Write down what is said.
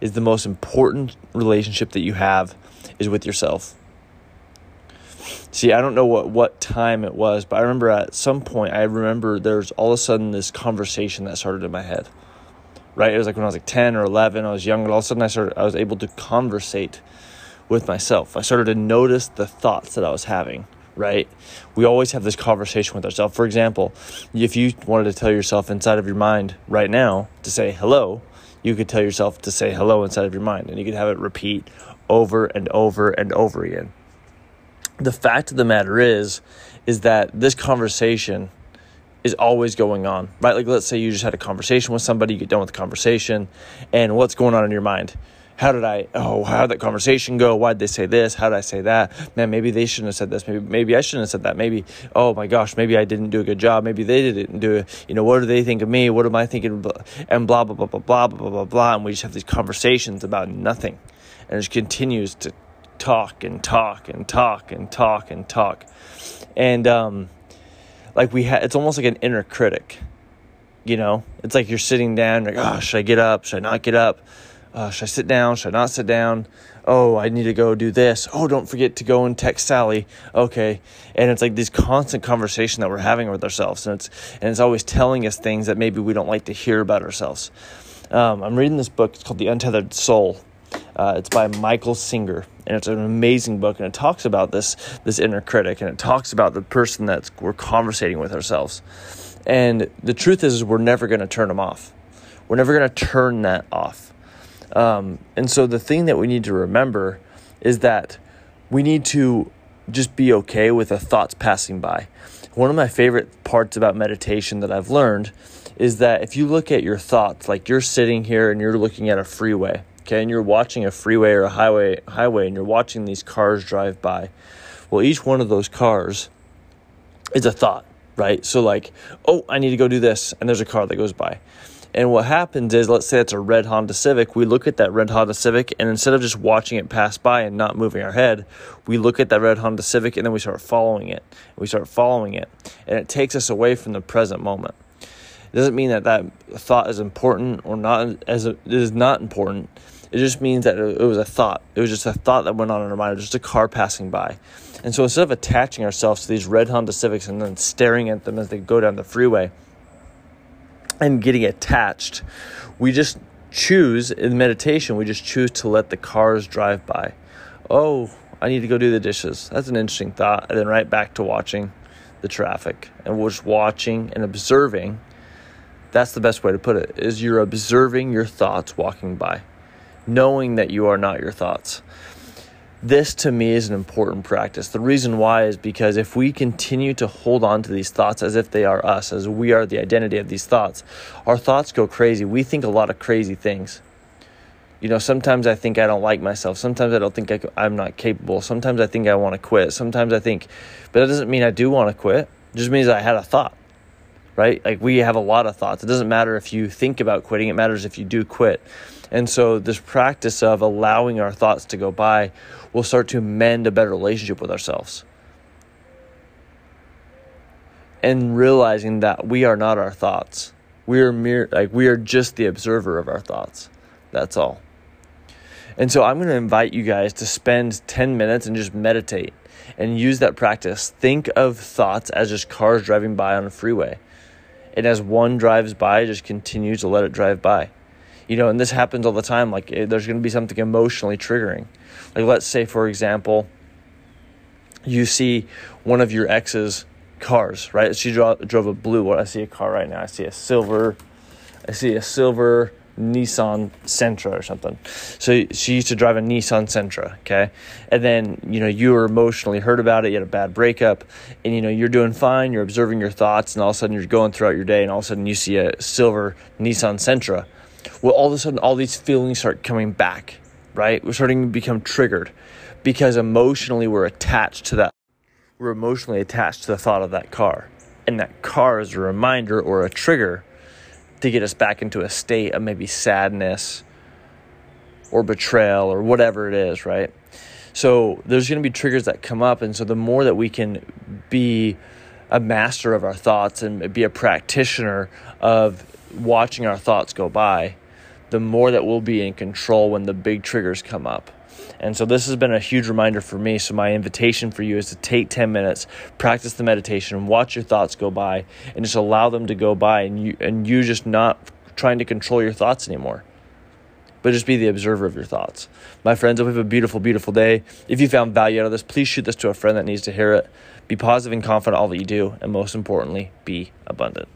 is the most important relationship that you have is with yourself. See, I don't know what, what time it was, but I remember at some point, I remember there's all of a sudden this conversation that started in my head. Right? It was like when I was like 10 or 11, I was young, and all of a sudden I started, I was able to conversate with myself. I started to notice the thoughts that I was having, right? We always have this conversation with ourselves. For example, if you wanted to tell yourself inside of your mind right now to say hello, you could tell yourself to say hello inside of your mind and you could have it repeat over and over and over again. The fact of the matter is is that this conversation is always going on, right? Like let's say you just had a conversation with somebody, you get done with the conversation, and what's going on in your mind? how did I, oh, how did that conversation go? Why did they say this? How did I say that? Man, maybe they shouldn't have said this. Maybe, maybe I shouldn't have said that. Maybe, oh my gosh, maybe I didn't do a good job. Maybe they didn't do it. You know, what do they think of me? What am I thinking? And blah, blah, blah, blah, blah, blah, blah, blah. And we just have these conversations about nothing. And it just continues to talk and talk and talk and talk and talk. And, um, like we had, it's almost like an inner critic you know it's like you're sitting down like oh should i get up should i not get up uh, should I sit down? Should I not sit down? Oh, I need to go do this. Oh, don't forget to go and text Sally. Okay, and it's like this constant conversation that we're having with ourselves, and it's and it's always telling us things that maybe we don't like to hear about ourselves. Um, I'm reading this book. It's called The Untethered Soul. Uh, it's by Michael Singer, and it's an amazing book. And it talks about this this inner critic, and it talks about the person that we're conversating with ourselves. And the truth is, is we're never going to turn them off. We're never going to turn that off. Um, and so the thing that we need to remember is that we need to just be okay with the thoughts passing by. One of my favorite parts about meditation that I've learned is that if you look at your thoughts, like you're sitting here and you're looking at a freeway, okay, and you're watching a freeway or a highway, highway, and you're watching these cars drive by. Well, each one of those cars is a thought, right? So, like, oh, I need to go do this, and there's a car that goes by. And what happens is, let's say it's a red Honda Civic. We look at that red Honda Civic, and instead of just watching it pass by and not moving our head, we look at that red Honda Civic and then we start following it. We start following it, and it takes us away from the present moment. It doesn't mean that that thought is important or not as it is not important. It just means that it was a thought. It was just a thought that went on in our mind. Just a car passing by. And so instead of attaching ourselves to these red Honda Civics and then staring at them as they go down the freeway, and getting attached. We just choose in meditation, we just choose to let the cars drive by. Oh, I need to go do the dishes. That's an interesting thought. And then right back to watching the traffic and we're just watching and observing. That's the best way to put it. Is you're observing your thoughts walking by, knowing that you are not your thoughts this to me is an important practice. The reason why is because if we continue to hold on to these thoughts as if they are us, as we are the identity of these thoughts, our thoughts go crazy. We think a lot of crazy things. You know, sometimes I think I don't like myself. Sometimes I don't think I, am not capable. Sometimes I think I want to quit. Sometimes I think, but that doesn't mean I do want to quit. It just means I had a thought, right? Like we have a lot of thoughts. It doesn't matter if you think about quitting, it matters if you do quit. And so, this practice of allowing our thoughts to go by will start to mend a better relationship with ourselves. And realizing that we are not our thoughts. We are mere like we are just the observer of our thoughts. That's all. And so I'm going to invite you guys to spend 10 minutes and just meditate and use that practice. Think of thoughts as just cars driving by on a freeway. And as one drives by, just continue to let it drive by you know, and this happens all the time. Like, eh, there's going to be something emotionally triggering. Like, let's say, for example, you see one of your ex's cars, right? She drove, drove a blue. What I see a car right now. I see a silver. I see a silver Nissan Sentra or something. So she used to drive a Nissan Sentra, okay? And then, you know, you were emotionally hurt about it, you had a bad breakup, and you know, you're doing fine, you're observing your thoughts, and all of a sudden you're going throughout your day, and all of a sudden you see a silver Nissan Sentra well, all of a sudden, all these feelings start coming back, right? We're starting to become triggered because emotionally we're attached to that. We're emotionally attached to the thought of that car. And that car is a reminder or a trigger to get us back into a state of maybe sadness or betrayal or whatever it is, right? So there's going to be triggers that come up. And so the more that we can be a master of our thoughts and be a practitioner of watching our thoughts go by, the more that we'll be in control when the big triggers come up. And so this has been a huge reminder for me. So my invitation for you is to take 10 minutes, practice the meditation, watch your thoughts go by and just allow them to go by and you and you just not trying to control your thoughts anymore. But just be the observer of your thoughts. My friends, hope you have a beautiful, beautiful day. If you found value out of this, please shoot this to a friend that needs to hear it. Be positive and confident all that you do, and most importantly, be abundant.